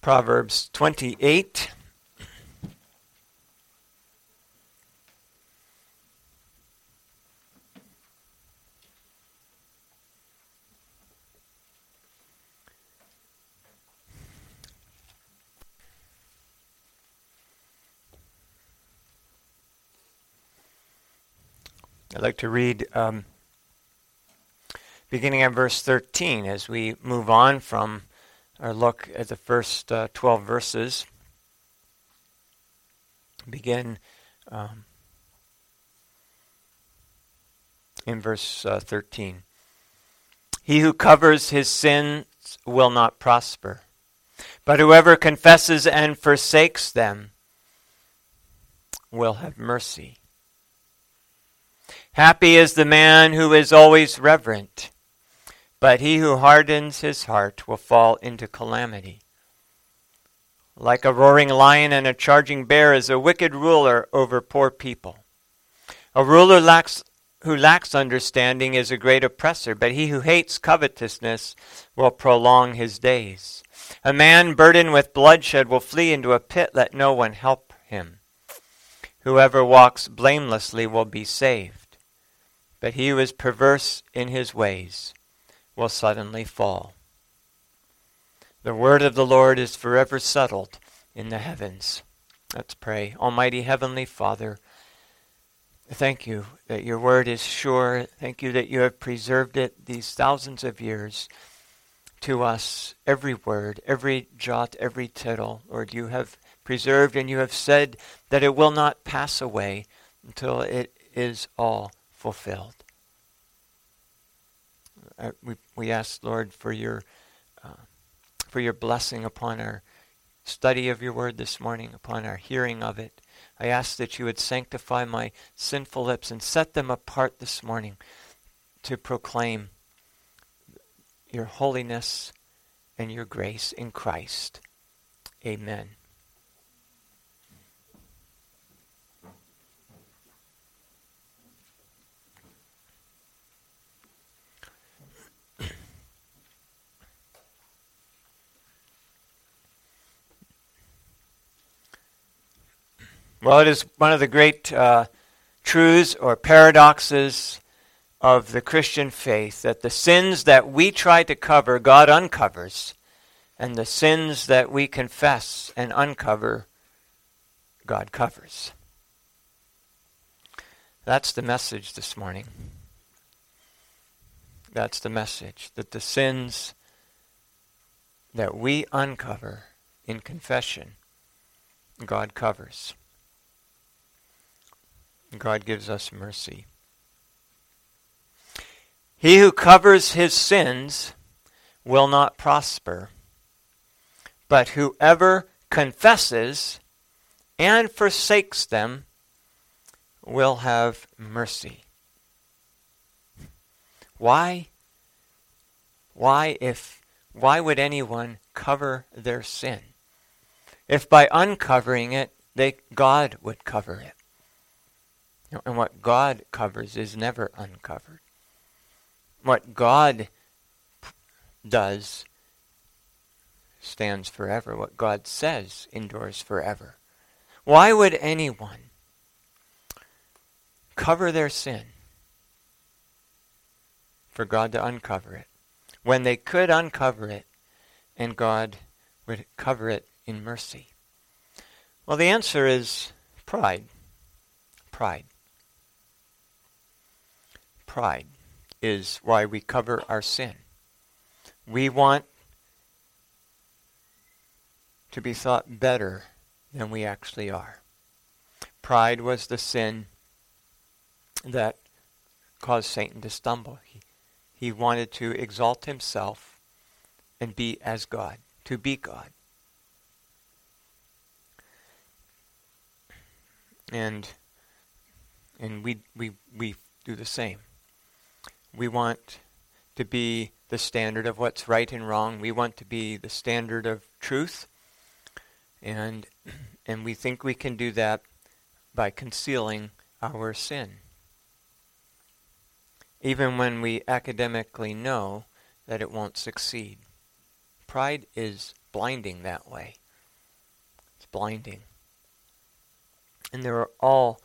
Proverbs 28. I'd like to read um, beginning at verse 13 as we move on from our look at the first uh, 12 verses. Begin um, in verse uh, 13. He who covers his sins will not prosper, but whoever confesses and forsakes them will have mercy. Happy is the man who is always reverent, but he who hardens his heart will fall into calamity. Like a roaring lion and a charging bear is a wicked ruler over poor people. A ruler lacks, who lacks understanding is a great oppressor, but he who hates covetousness will prolong his days. A man burdened with bloodshed will flee into a pit, let no one help him. Whoever walks blamelessly will be saved but he who is perverse in his ways will suddenly fall. The word of the Lord is forever settled in the heavens. Let's pray. Almighty Heavenly Father, thank you that your word is sure. Thank you that you have preserved it these thousands of years to us. Every word, every jot, every tittle, Lord, you have preserved and you have said that it will not pass away until it is all fulfilled. Uh, we, we ask, Lord, for your, uh, for your blessing upon our study of your word this morning, upon our hearing of it. I ask that you would sanctify my sinful lips and set them apart this morning to proclaim your holiness and your grace in Christ. Amen. Well, it is one of the great uh, truths or paradoxes of the Christian faith that the sins that we try to cover, God uncovers, and the sins that we confess and uncover, God covers. That's the message this morning. That's the message that the sins that we uncover in confession, God covers. God gives us mercy. He who covers his sins will not prosper, but whoever confesses and forsakes them will have mercy. Why? Why if why would anyone cover their sin? If by uncovering it they God would cover it. And what God covers is never uncovered. What God does stands forever. What God says endures forever. Why would anyone cover their sin for God to uncover it when they could uncover it and God would cover it in mercy? Well, the answer is pride. Pride pride is why we cover our sin. We want to be thought better than we actually are. Pride was the sin that caused Satan to stumble. He, he wanted to exalt himself and be as God, to be God. And and we we we do the same. We want to be the standard of what's right and wrong. We want to be the standard of truth. And and we think we can do that by concealing our sin. Even when we academically know that it won't succeed. Pride is blinding that way. It's blinding. And there are all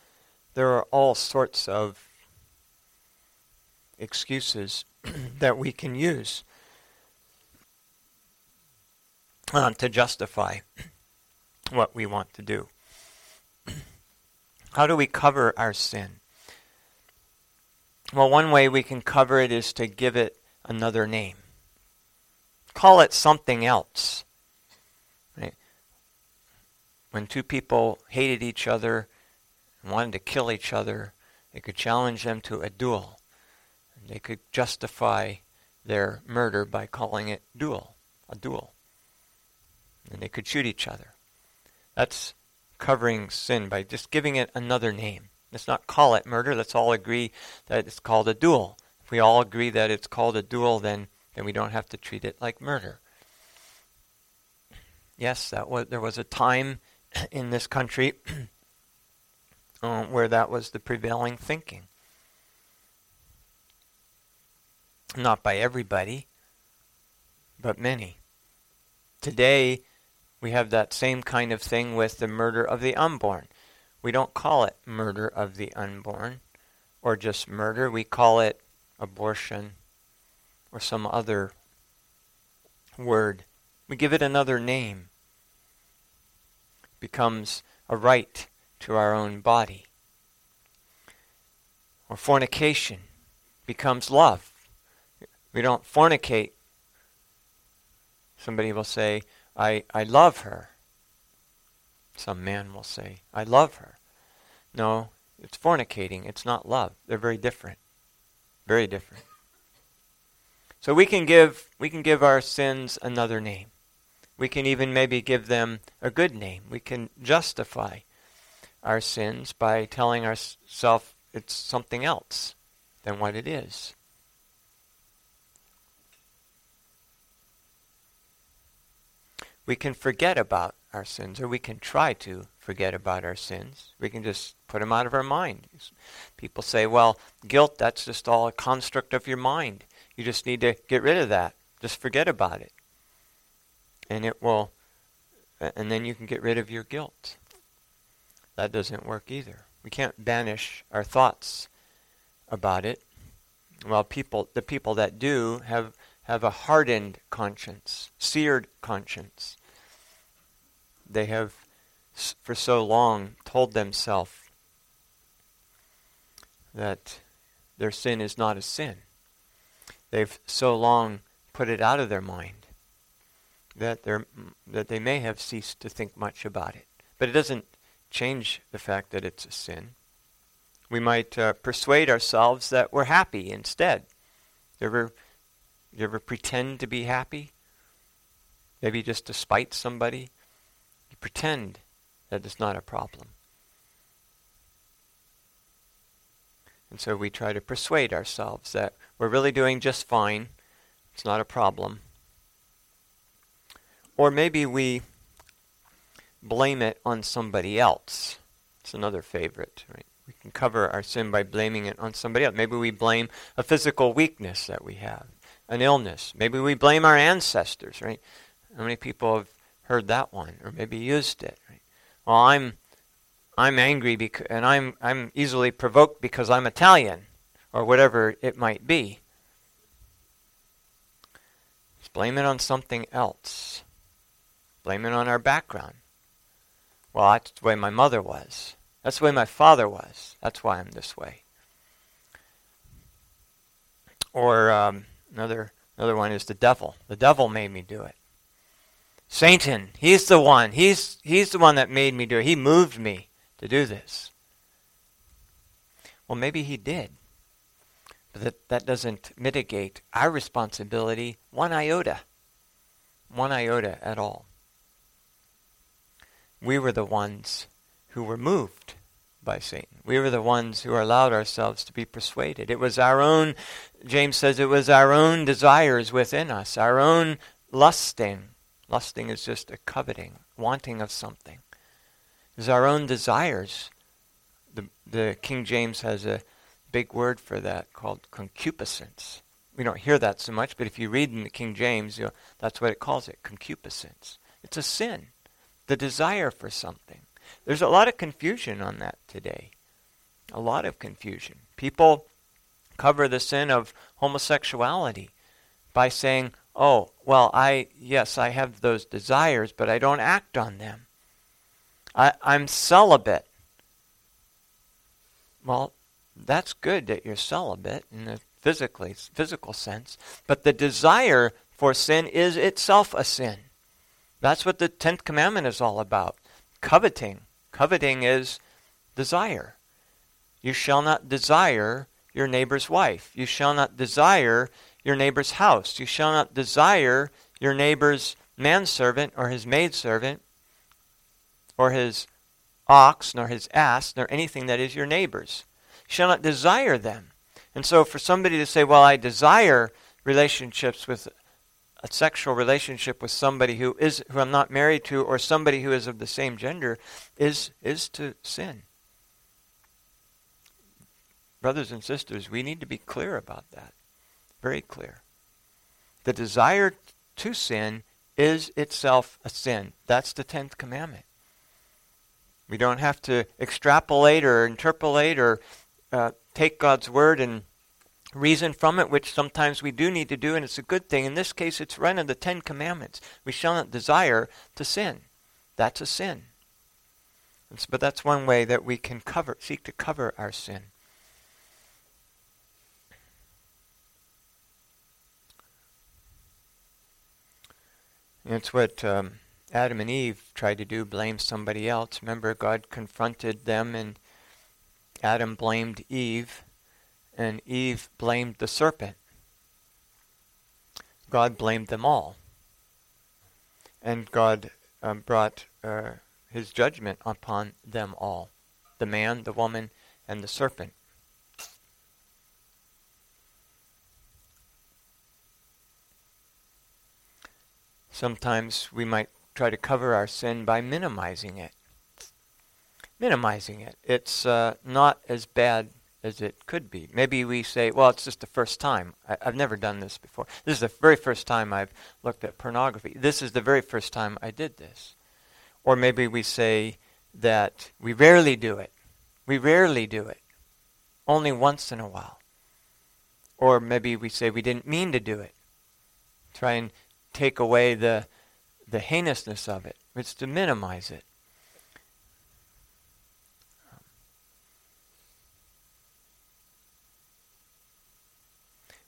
there are all sorts of excuses that we can use uh, to justify what we want to do. How do we cover our sin? Well, one way we can cover it is to give it another name. Call it something else. Right? When two people hated each other and wanted to kill each other, they could challenge them to a duel. They could justify their murder by calling it duel, a duel. And they could shoot each other. That's covering sin by just giving it another name. Let's not call it murder. Let's all agree that it's called a duel. If we all agree that it's called a duel, then, then we don't have to treat it like murder. Yes, that was, there was a time in this country uh, where that was the prevailing thinking. Not by everybody, but many. Today, we have that same kind of thing with the murder of the unborn. We don't call it murder of the unborn or just murder. We call it abortion or some other word. We give it another name. Becomes a right to our own body. Or fornication becomes love. We don't fornicate. Somebody will say, I, I love her. Some man will say, I love her. No, it's fornicating. It's not love. They're very different. Very different. So we can give we can give our sins another name. We can even maybe give them a good name. We can justify our sins by telling ourselves it's something else than what it is. We can forget about our sins, or we can try to forget about our sins. We can just put them out of our mind. People say, well, guilt, that's just all a construct of your mind. You just need to get rid of that. Just forget about it. And it will, and then you can get rid of your guilt. That doesn't work either. We can't banish our thoughts about it. Well, people, the people that do have have a hardened conscience, seared conscience. They have, for so long, told themselves that their sin is not a sin. They've so long put it out of their mind that, they're, that they may have ceased to think much about it. But it doesn't change the fact that it's a sin. We might uh, persuade ourselves that we're happy instead. You ever you ever pretend to be happy? Maybe just to spite somebody? You pretend that it's not a problem. And so we try to persuade ourselves that we're really doing just fine. It's not a problem. Or maybe we blame it on somebody else. It's another favorite, right? We can cover our sin by blaming it on somebody else. Maybe we blame a physical weakness that we have an illness. Maybe we blame our ancestors, right? How many people have heard that one or maybe used it? Right? Well, I'm I'm angry because, and I'm I'm easily provoked because I'm Italian or whatever it might be. Just blame it on something else. Blame it on our background. Well, that's the way my mother was. That's the way my father was. That's why I'm this way. Or um, Another another one is the devil. The devil made me do it. Satan, he's the one. He's he's the one that made me do it. He moved me to do this. Well, maybe he did. But that, that doesn't mitigate our responsibility one iota. One iota at all. We were the ones who were moved by Satan. We were the ones who allowed ourselves to be persuaded. It was our own, James says, it was our own desires within us, our own lusting. Lusting is just a coveting, wanting of something. It was our own desires. The, the King James has a big word for that called concupiscence. We don't hear that so much, but if you read in the King James, that's what it calls it, concupiscence. It's a sin. The desire for something. There's a lot of confusion on that today. A lot of confusion. People cover the sin of homosexuality by saying, oh, well, I, yes, I have those desires, but I don't act on them. I, I'm celibate. Well, that's good that you're celibate in the physically physical sense, but the desire for sin is itself a sin. That's what the tenth commandment is all about. Coveting. Coveting is desire. You shall not desire your neighbor's wife. You shall not desire your neighbor's house. You shall not desire your neighbor's manservant or his maidservant or his ox nor his ass nor anything that is your neighbor's. You shall not desire them. And so for somebody to say, well, I desire relationships with a sexual relationship with somebody who is who I'm not married to or somebody who is of the same gender is is to sin. Brothers and sisters, we need to be clear about that. Very clear. The desire to sin is itself a sin. That's the 10th commandment. We don't have to extrapolate or interpolate or uh, take God's word and reason from it, which sometimes we do need to do, and it's a good thing. In this case, it's right in the Ten Commandments. We shall not desire to sin. That's a sin. but that's one way that we can cover, seek to cover our sin. it's what um, Adam and Eve tried to do, blame somebody else. Remember, God confronted them, and Adam blamed Eve and Eve blamed the serpent. God blamed them all. And God um, brought uh, his judgment upon them all the man, the woman, and the serpent. Sometimes we might try to cover our sin by minimizing it. Minimizing it. It's uh, not as bad as it could be. Maybe we say, well, it's just the first time. I, have never done this before. This is the very first time I've looked at pornography. This is the very first time I did this. Or maybe we say that we rarely do it. We rarely do it. Only once in a while. Or maybe we say we didn't mean to do it. Try and take away the, the heinousness of it. It's to minimize it.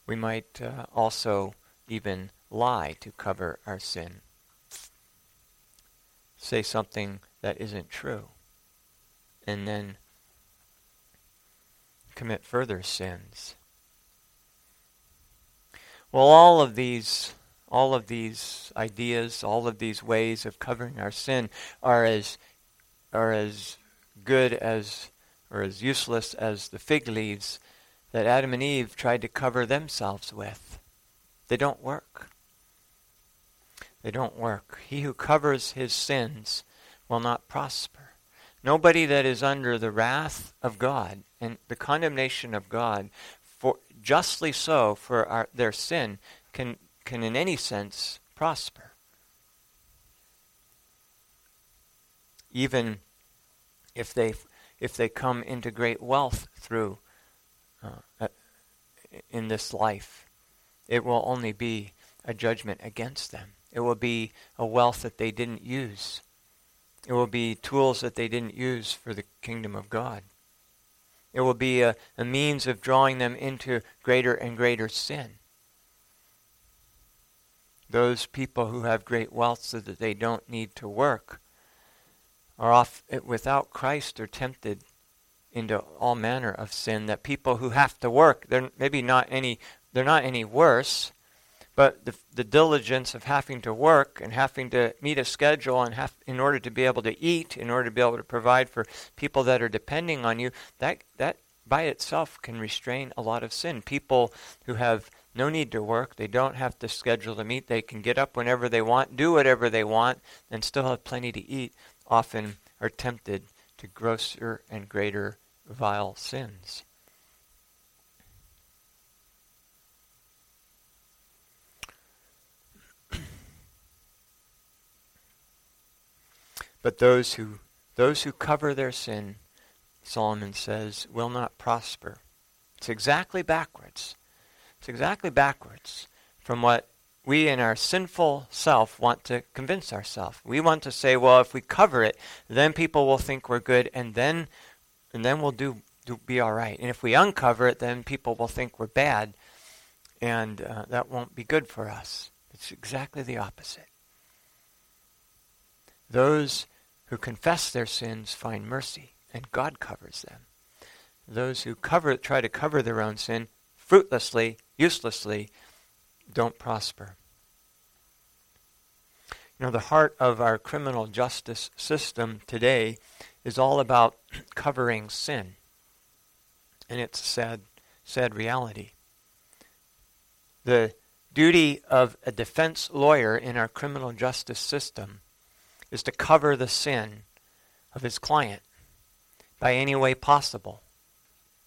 We might uh, also even lie to cover our sin. Say something that isn't true. And then commit further sins. Well, all of these all of these ideas, all of these ways of covering our sin are as are as good as or as useless as the fig leaves that Adam and Eve tried to cover themselves with. They don't work. They don't work. He who covers his sins will not prosper. Nobody that is under the wrath of God and the condemnation of God, for justly so for our, their sin, can, can in any sense prosper. Even if they if they come into great wealth through in this life. It will only be a judgment against them. It will be a wealth that they didn't use. It will be tools that they didn't use for the kingdom of God. It will be a, a means of drawing them into greater and greater sin. Those people who have great wealth so that they don't need to work are off without Christ are tempted into all manner of sin that people who have to work they're maybe not any they're not any worse but the, the diligence of having to work and having to meet a schedule and have in order to be able to eat in order to be able to provide for people that are depending on you that that by itself can restrain a lot of sin. People who have no need to work they don't have to schedule to meet they can get up whenever they want do whatever they want and still have plenty to eat often are tempted to grosser and greater vile sins. But those who those who cover their sin, Solomon says, will not prosper. It's exactly backwards. It's exactly backwards from what we in our sinful self want to convince ourselves. We want to say, well, if we cover it, then people will think we're good, and then and then we'll do, do be all right. And if we uncover it, then people will think we're bad, and uh, that won't be good for us. It's exactly the opposite. Those who confess their sins find mercy, and God covers them. Those who cover, try to cover their own sin fruitlessly, uselessly, don't prosper. You know, the heart of our criminal justice system today is all about covering sin. And it's a sad, sad reality. The duty of a defense lawyer in our criminal justice system is to cover the sin of his client by any way possible.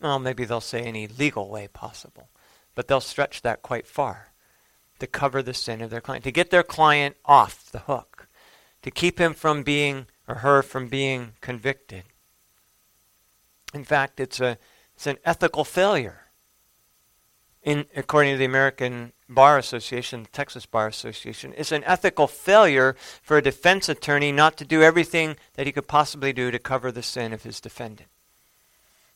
Well, maybe they'll say any legal way possible, but they'll stretch that quite far to cover the sin of their client, to get their client off the hook, to keep him from being or her from being convicted. In fact, it's a it's an ethical failure. In according to the American Bar Association, the Texas Bar Association, it's an ethical failure for a defense attorney not to do everything that he could possibly do to cover the sin of his defendant.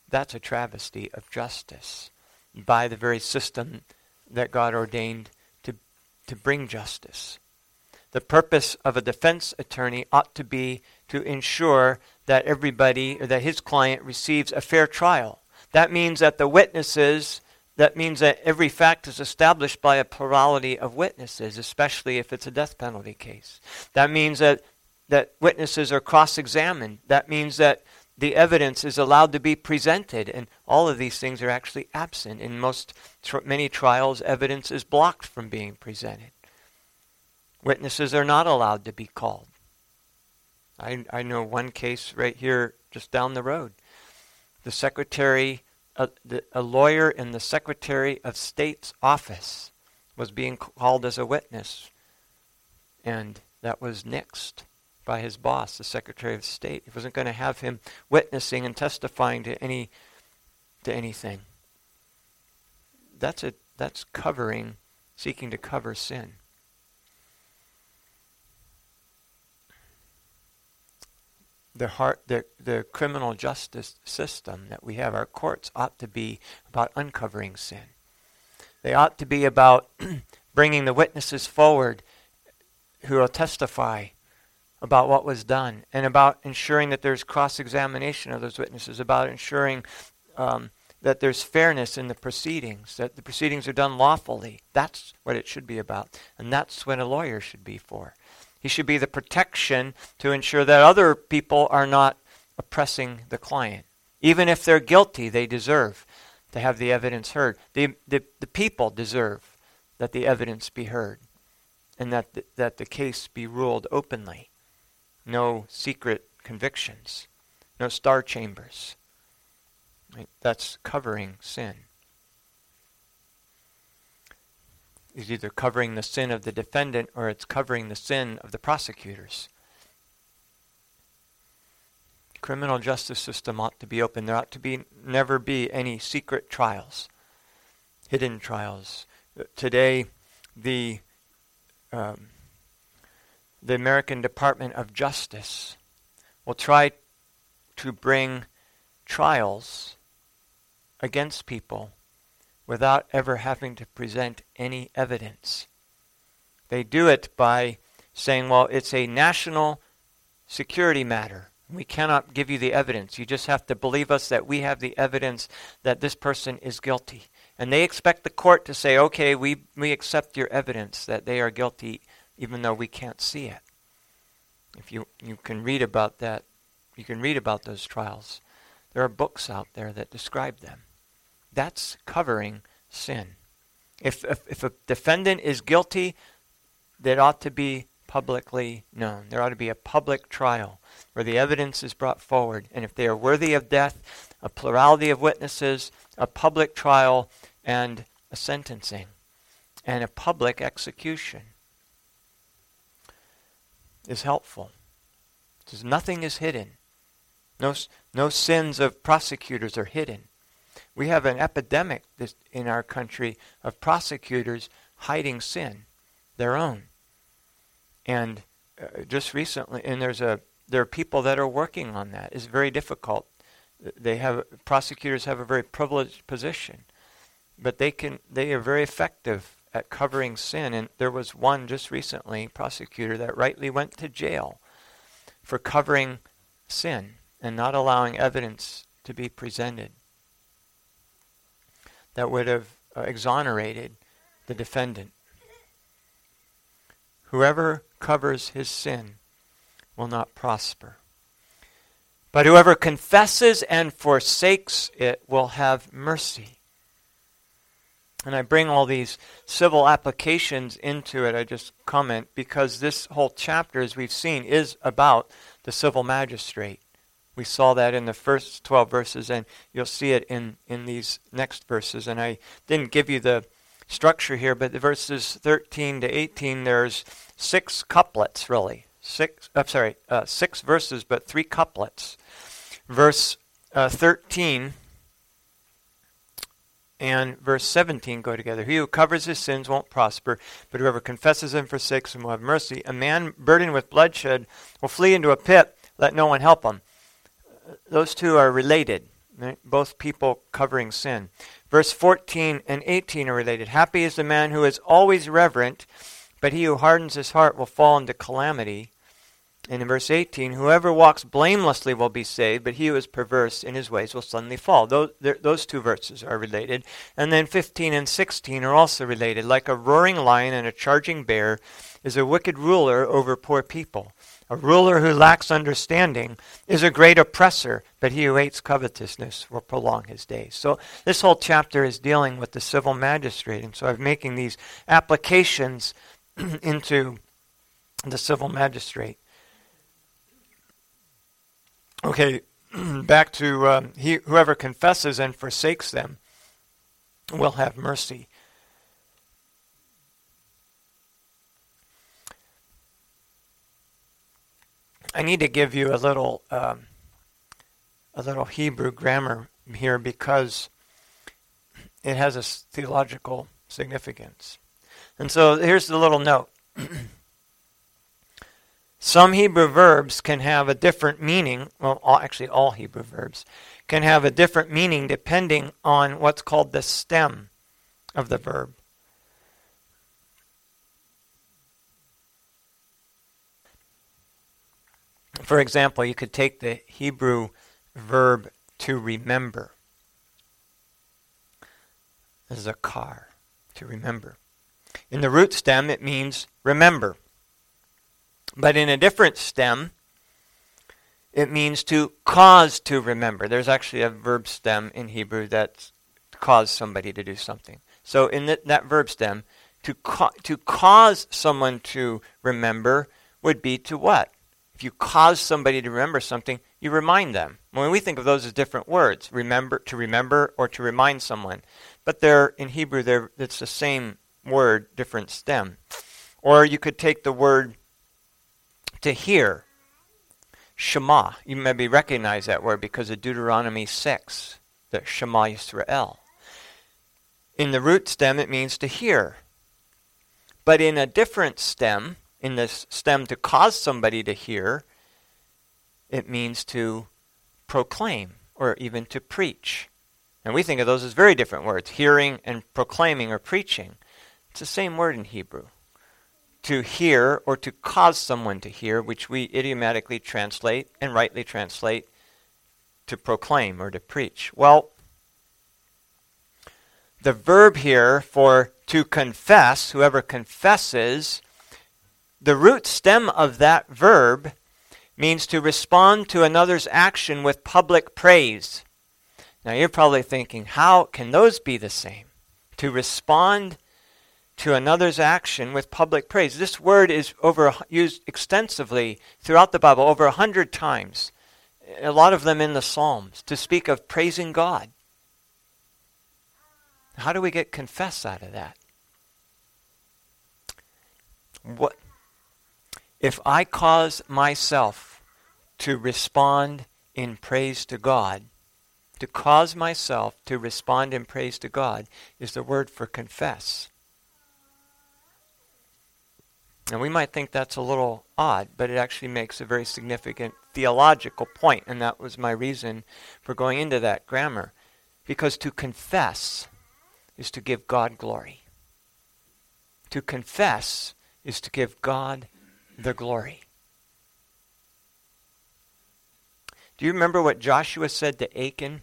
That's a travesty of justice by the very system that God ordained to bring justice. The purpose of a defense attorney ought to be to ensure that everybody, or that his client receives a fair trial. That means that the witnesses, that means that every fact is established by a plurality of witnesses, especially if it's a death penalty case. That means that, that witnesses are cross examined. That means that the evidence is allowed to be presented, and all of these things are actually absent. In most, tr- many trials, evidence is blocked from being presented. Witnesses are not allowed to be called. I, I know one case right here, just down the road. The secretary, uh, the, a lawyer in the Secretary of State's office was being called as a witness, and that was nixed by his boss, the Secretary of State. He wasn't going to have him witnessing and testifying to any to anything. That's a that's covering, seeking to cover sin. The heart, the the criminal justice system that we have, our courts ought to be about uncovering sin. They ought to be about bringing the witnesses forward who will testify about what was done and about ensuring that there's cross examination of those witnesses, about ensuring um, that there's fairness in the proceedings, that the proceedings are done lawfully. That's what it should be about. And that's what a lawyer should be for. He should be the protection to ensure that other people are not oppressing the client. Even if they're guilty, they deserve to have the evidence heard. The, the, the people deserve that the evidence be heard and that the, that the case be ruled openly no secret convictions, no star chambers. That's covering sin. It's either covering the sin of the defendant or it's covering the sin of the prosecutors. The Criminal justice system ought to be open. There ought to be never be any secret trials, hidden trials. Today, the um, the American Department of Justice will try to bring trials against people without ever having to present any evidence. They do it by saying, well, it's a national security matter. We cannot give you the evidence. You just have to believe us that we have the evidence that this person is guilty. And they expect the court to say, okay, we, we accept your evidence that they are guilty even though we can't see it. If you, you can read about that, you can read about those trials. There are books out there that describe them. That's covering sin. If, if, if a defendant is guilty, that ought to be publicly known. There ought to be a public trial where the evidence is brought forward. And if they are worthy of death, a plurality of witnesses, a public trial, and a sentencing, and a public execution is helpful. says nothing is hidden. No, no sins of prosecutors are hidden. We have an epidemic in our country of prosecutors hiding sin, their own. And uh, just recently, and there's a there are people that are working on that. It's very difficult. They have prosecutors have a very privileged position, but they can they are very effective at covering sin. And there was one just recently, prosecutor, that rightly went to jail for covering sin and not allowing evidence to be presented that would have uh, exonerated the defendant. Whoever covers his sin will not prosper. But whoever confesses and forsakes it will have mercy. And I bring all these civil applications into it. I just comment because this whole chapter, as we've seen, is about the civil magistrate. We saw that in the first 12 verses, and you'll see it in, in these next verses. And I didn't give you the structure here, but the verses 13 to 18, there's six couplets, really. Six, I'm sorry, uh, six verses, but three couplets. Verse uh, 13 and verse 17 go together. He who covers his sins won't prosper, but whoever confesses and forsakes them will have mercy. A man burdened with bloodshed will flee into a pit, let no one help him. Those two are related, right? both people covering sin. Verse 14 and 18 are related. Happy is the man who is always reverent, but he who hardens his heart will fall into calamity. And in verse 18, whoever walks blamelessly will be saved, but he who is perverse in his ways will suddenly fall. Those, those two verses are related. And then 15 and 16 are also related. Like a roaring lion and a charging bear is a wicked ruler over poor people. A ruler who lacks understanding is a great oppressor, but he who hates covetousness will prolong his days. So this whole chapter is dealing with the civil magistrate. And so I'm making these applications into the civil magistrate. Okay, back to um, he, whoever confesses and forsakes them will have mercy. I need to give you a little um, a little Hebrew grammar here because it has a theological significance. And so here's the little note. Some Hebrew verbs can have a different meaning. Well, all, actually, all Hebrew verbs can have a different meaning depending on what's called the stem of the verb. For example, you could take the Hebrew verb to remember. This is zakar, to remember. In the root stem, it means remember. But in a different stem, it means to cause to remember. There's actually a verb stem in Hebrew that cause somebody to do something. So in the, that verb stem, to, ca- to cause someone to remember would be to what? If you cause somebody to remember something, you remind them. When we think of those as different words, remember to remember or to remind someone, but they're in Hebrew, they're, it's the same word, different stem. Or you could take the word to hear. Shema. You maybe recognize that word because of Deuteronomy 6, the Shema Yisrael. In the root stem, it means to hear. But in a different stem, in this stem to cause somebody to hear, it means to proclaim or even to preach. And we think of those as very different words hearing and proclaiming or preaching. It's the same word in Hebrew to hear or to cause someone to hear, which we idiomatically translate and rightly translate to proclaim or to preach. Well, the verb here for to confess, whoever confesses, the root stem of that verb means to respond to another's action with public praise. Now you're probably thinking, how can those be the same? To respond to another's action with public praise. This word is over used extensively throughout the Bible, over a hundred times. A lot of them in the Psalms to speak of praising God. How do we get confess out of that? What if I cause myself to respond in praise to God, to cause myself to respond in praise to God, is the word for confess. And we might think that's a little odd, but it actually makes a very significant theological point, and that was my reason for going into that grammar. Because to confess is to give God glory. To confess is to give God the glory. Do you remember what Joshua said to Achan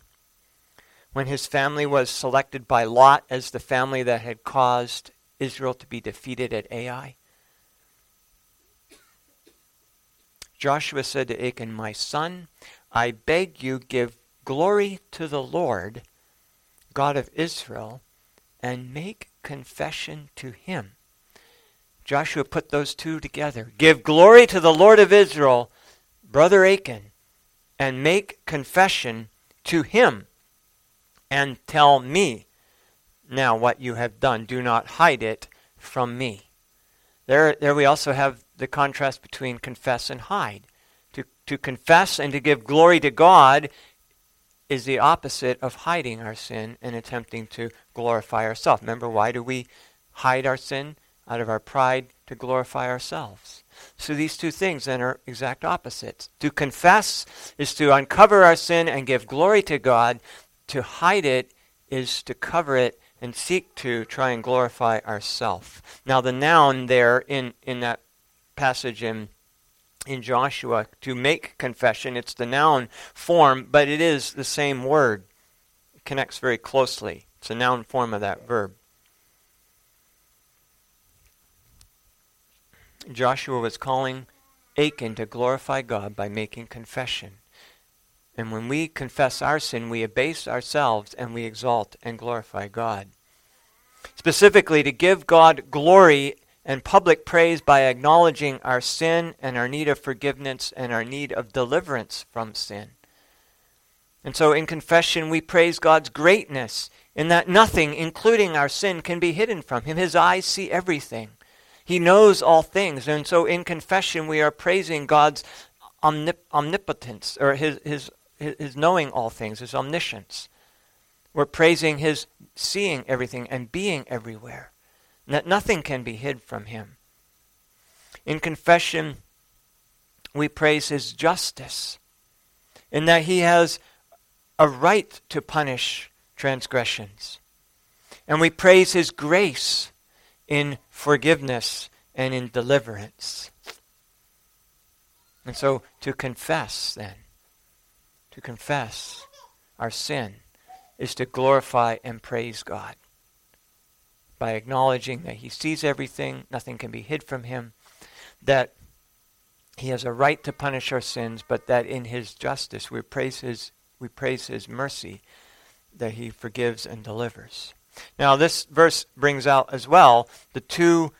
when his family was selected by Lot as the family that had caused Israel to be defeated at Ai? Joshua said to Achan, My son, I beg you, give glory to the Lord, God of Israel, and make confession to him. Joshua put those two together. Give glory to the Lord of Israel, brother Achan, and make confession to him, and tell me now what you have done. Do not hide it from me. There, there we also have the contrast between confess and hide. To, to confess and to give glory to God is the opposite of hiding our sin and attempting to glorify ourselves. Remember, why do we hide our sin? Out of our pride to glorify ourselves. So these two things then are exact opposites. To confess is to uncover our sin and give glory to God. To hide it is to cover it and seek to try and glorify ourselves. Now the noun there in, in that passage in in Joshua to make confession. It's the noun form, but it is the same word. It connects very closely. It's a noun form of that verb. Joshua was calling Achan to glorify God by making confession. And when we confess our sin, we abase ourselves and we exalt and glorify God. Specifically, to give God glory and public praise by acknowledging our sin and our need of forgiveness and our need of deliverance from sin. And so in confession, we praise God's greatness in that nothing, including our sin, can be hidden from Him. His eyes see everything, He knows all things. And so in confession, we are praising God's omnip- omnipotence, or his, his, his knowing all things, His omniscience. We're praising His seeing everything and being everywhere that nothing can be hid from him. In confession, we praise his justice, in that he has a right to punish transgressions. And we praise his grace in forgiveness and in deliverance. And so to confess, then, to confess our sin, is to glorify and praise God by acknowledging that he sees everything, nothing can be hid from him, that he has a right to punish our sins, but that in his justice we praise his, we praise his mercy, that he forgives and delivers. Now, this verse brings out as well the two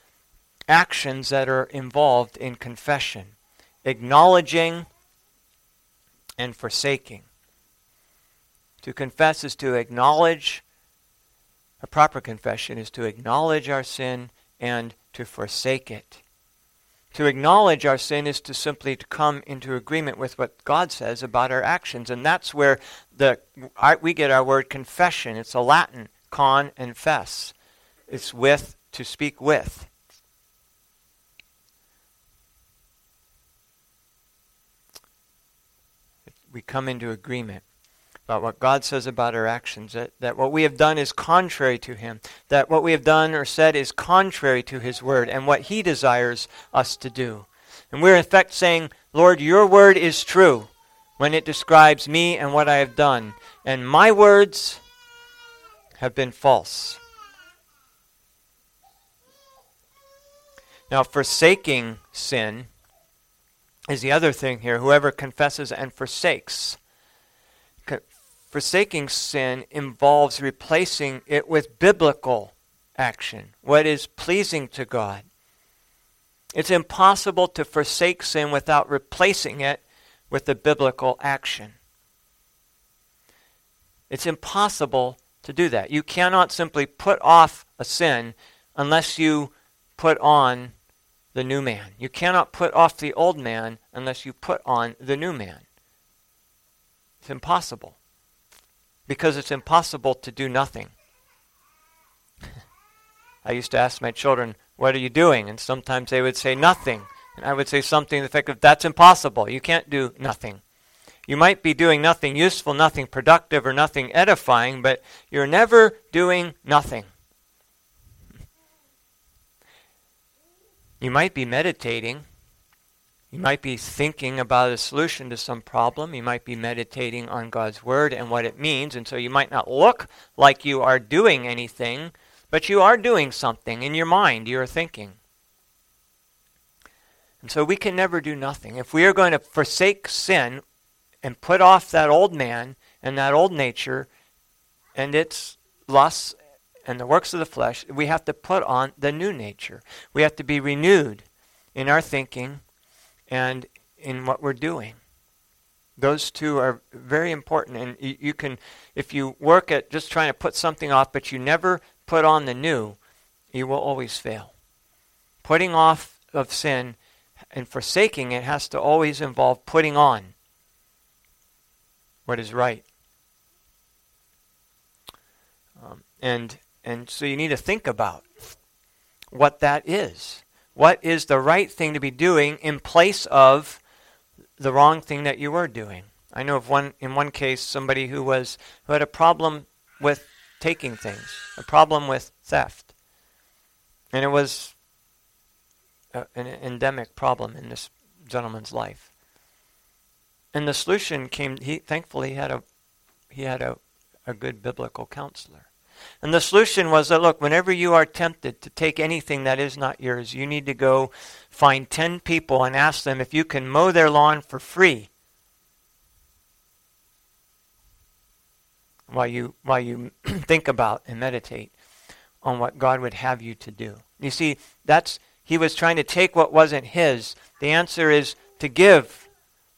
actions that are involved in confession acknowledging and forsaking. To confess is to acknowledge a proper confession is to acknowledge our sin and to forsake it. To acknowledge our sin is to simply to come into agreement with what God says about our actions, and that's where the we get our word confession. It's a Latin con and fess. It's with to speak with. We come into agreement about what God says about our actions, that, that what we have done is contrary to Him, that what we have done or said is contrary to His Word and what He desires us to do. And we're in effect saying, Lord, your Word is true when it describes me and what I have done, and my words have been false. Now, forsaking sin is the other thing here. Whoever confesses and forsakes Forsaking sin involves replacing it with biblical action, what is pleasing to God. It's impossible to forsake sin without replacing it with a biblical action. It's impossible to do that. You cannot simply put off a sin unless you put on the new man. You cannot put off the old man unless you put on the new man. It's impossible. Because it's impossible to do nothing. I used to ask my children, What are you doing? And sometimes they would say, Nothing. And I would say something to the effect of, That's impossible. You can't do nothing. You might be doing nothing useful, nothing productive, or nothing edifying, but you're never doing nothing. You might be meditating. You might be thinking about a solution to some problem. You might be meditating on God's Word and what it means. And so you might not look like you are doing anything, but you are doing something in your mind. You are thinking. And so we can never do nothing. If we are going to forsake sin and put off that old man and that old nature and its lusts and the works of the flesh, we have to put on the new nature. We have to be renewed in our thinking and in what we're doing. Those two are very important, and you, you can, if you work at just trying to put something off, but you never put on the new, you will always fail. Putting off of sin and forsaking it has to always involve putting on what is right. Um, and and so you need to think about what that is. What is the right thing to be doing in place of the wrong thing that you were doing? I know of one in one case somebody who was who had a problem with taking things, a problem with theft. And it was a, an endemic problem in this gentleman's life. And the solution came he thankfully he had a he had a, a good biblical counselor. And the solution was that look, whenever you are tempted to take anything that is not yours, you need to go find 10 people and ask them if you can mow their lawn for free. While you, while you think about and meditate on what God would have you to do. You see, that's he was trying to take what wasn't his. The answer is to give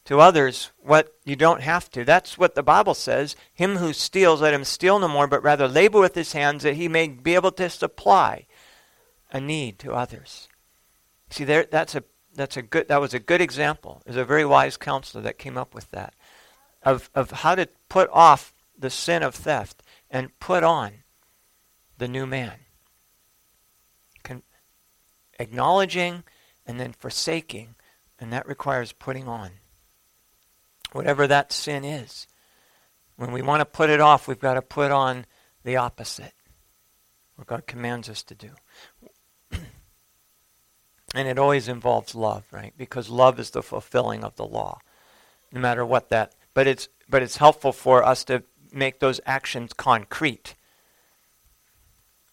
to others what you don't have to. That's what the Bible says. Him who steals, let him steal no more, but rather labor with his hands that he may be able to supply a need to others. See, there, that's a that's a good that was a good example. It was a very wise counselor that came up with that. Of of how to put off the sin of theft and put on the new man. Con- acknowledging and then forsaking, and that requires putting on whatever that sin is. When we want to put it off, we've got to put on the opposite, what God commands us to do. and it always involves love, right? Because love is the fulfilling of the law, no matter what that. But it's but it's helpful for us to make those actions concrete,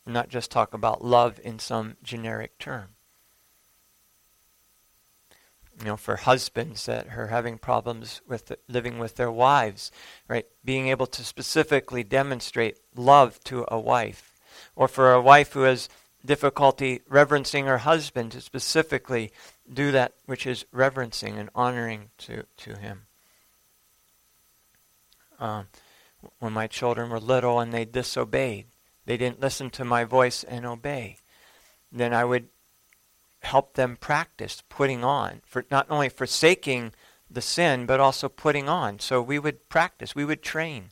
not just talk about love in some generic term you know, for husbands that are having problems with living with their wives, right? Being able to specifically demonstrate love to a wife. Or for a wife who has difficulty reverencing her husband to specifically do that which is reverencing and honoring to, to him. Um, when my children were little and they disobeyed, they didn't listen to my voice and obey, then I would help them practice putting on, for not only forsaking the sin, but also putting on. So we would practice, we would train.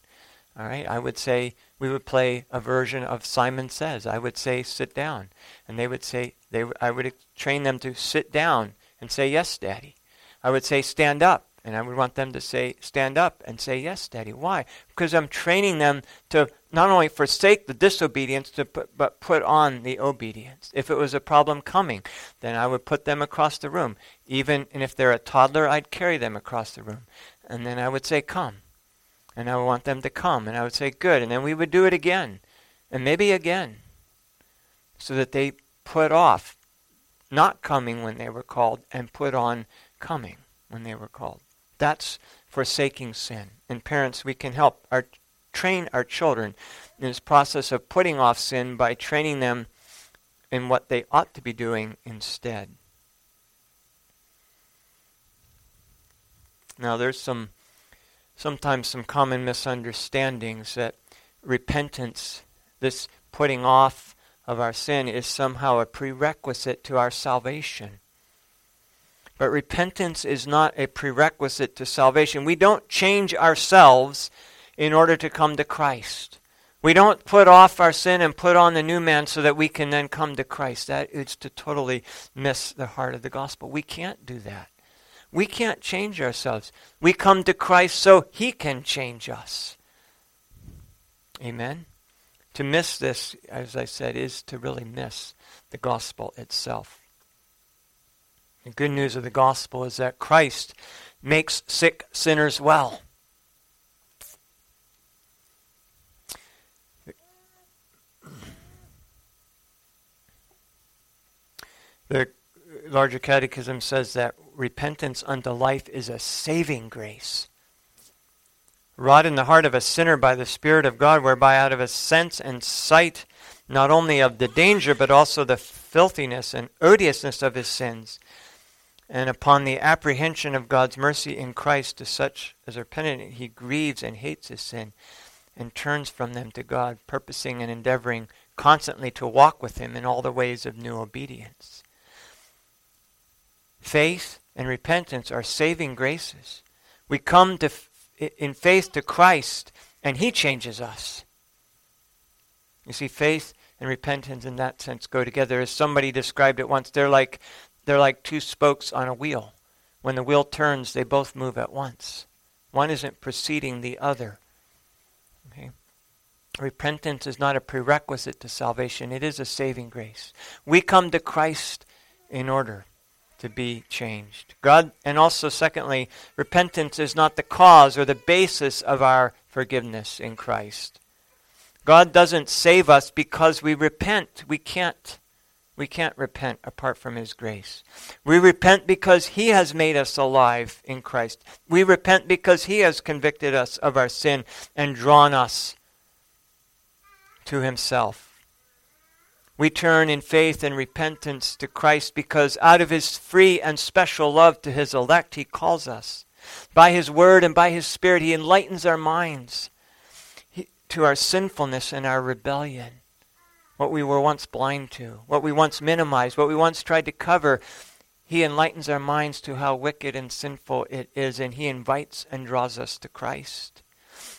All right, I would say we would play a version of Simon Says. I would say sit down, and they would say they. I would train them to sit down and say yes, Daddy. I would say stand up, and I would want them to say, stand up and say, Yes, Daddy. Why? Because I'm training them to not only forsake the disobedience, to put, but put on the obedience. If it was a problem coming, then I would put them across the room. Even and if they're a toddler, I'd carry them across the room. And then I would say, Come. And I would want them to come. And I would say, Good. And then we would do it again. And maybe again. So that they put off not coming when they were called and put on coming when they were called. That's forsaking sin. And parents, we can help our train our children in this process of putting off sin by training them in what they ought to be doing instead. Now there's some sometimes some common misunderstandings that repentance, this putting off of our sin is somehow a prerequisite to our salvation. But repentance is not a prerequisite to salvation. We don't change ourselves in order to come to Christ. We don't put off our sin and put on the new man so that we can then come to Christ. That is to totally miss the heart of the gospel. We can't do that. We can't change ourselves. We come to Christ so he can change us. Amen. To miss this, as I said, is to really miss the gospel itself. The good news of the gospel is that Christ makes sick sinners well. The larger catechism says that repentance unto life is a saving grace. Wrought in the heart of a sinner by the Spirit of God, whereby out of a sense and sight not only of the danger, but also the filthiness and odiousness of his sins, and upon the apprehension of God's mercy in Christ to such as are penitent, he grieves and hates his sin, and turns from them to God, purposing and endeavoring constantly to walk with him in all the ways of new obedience. Faith and repentance are saving graces. We come to, in faith to Christ, and He changes us. You see, faith and repentance in that sense go together. As somebody described it once, they're like, they're like two spokes on a wheel. When the wheel turns, they both move at once. One isn't preceding the other. Okay? Repentance is not a prerequisite to salvation, it is a saving grace. We come to Christ in order to be changed. God, and also, secondly, repentance is not the cause or the basis of our forgiveness in Christ. God doesn't save us because we repent. We can't. We can't repent apart from His grace. We repent because He has made us alive in Christ. We repent because He has convicted us of our sin and drawn us to Himself. We turn in faith and repentance to Christ because out of his free and special love to his elect, he calls us. By his word and by his spirit, he enlightens our minds to our sinfulness and our rebellion. What we were once blind to, what we once minimized, what we once tried to cover, he enlightens our minds to how wicked and sinful it is, and he invites and draws us to Christ.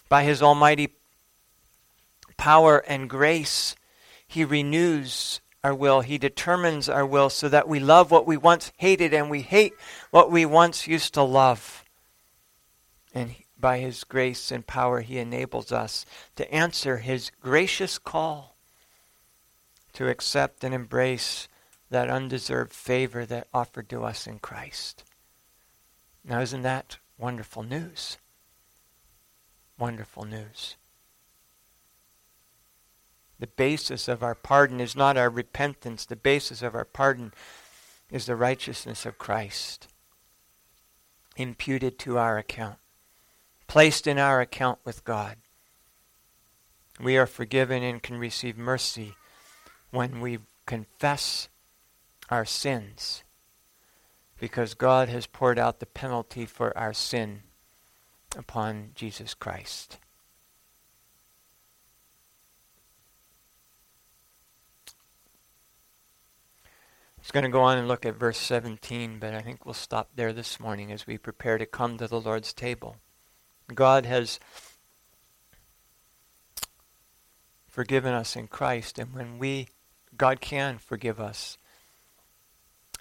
By his almighty power and grace, he renews our will. He determines our will so that we love what we once hated and we hate what we once used to love. And by His grace and power, He enables us to answer His gracious call to accept and embrace that undeserved favor that offered to us in Christ. Now, isn't that wonderful news? Wonderful news. The basis of our pardon is not our repentance. The basis of our pardon is the righteousness of Christ imputed to our account, placed in our account with God. We are forgiven and can receive mercy when we confess our sins because God has poured out the penalty for our sin upon Jesus Christ. I was going to go on and look at verse 17, but I think we'll stop there this morning as we prepare to come to the Lord's table. God has forgiven us in Christ, and when we, God can forgive us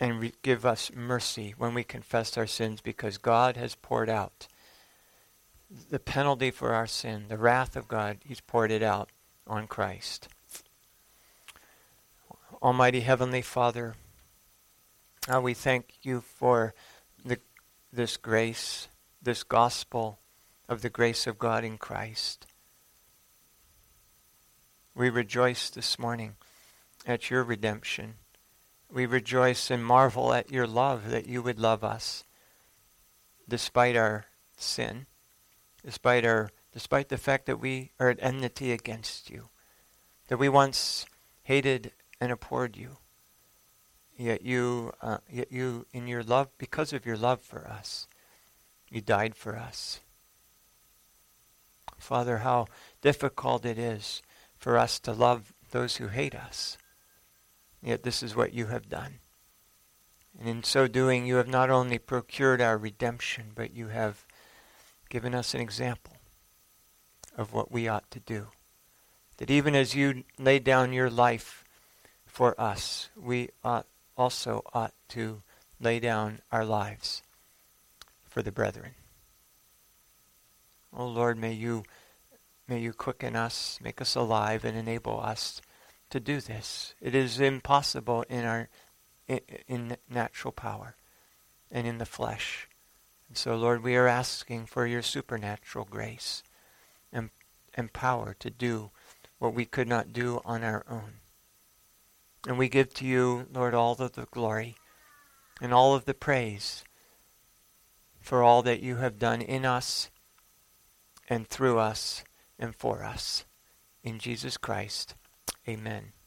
and re- give us mercy when we confess our sins because God has poured out the penalty for our sin, the wrath of God, He's poured it out on Christ. Almighty Heavenly Father, uh, we thank you for the, this grace, this gospel of the grace of God in Christ. We rejoice this morning at your redemption. We rejoice and marvel at your love that you would love us despite our sin, despite our despite the fact that we are at enmity against you, that we once hated and abhorred you. Yet you, uh, yet you, in your love, because of your love for us, you died for us. Father, how difficult it is for us to love those who hate us. Yet this is what you have done. And in so doing, you have not only procured our redemption, but you have given us an example of what we ought to do. That even as you laid down your life for us, we ought also ought to lay down our lives for the brethren. Oh Lord, may you may you quicken us, make us alive, and enable us to do this. It is impossible in our in, natural power and in the flesh. And so, Lord, we are asking for your supernatural grace and, and power to do what we could not do on our own. And we give to you, Lord, all of the glory and all of the praise for all that you have done in us and through us and for us. In Jesus Christ, amen.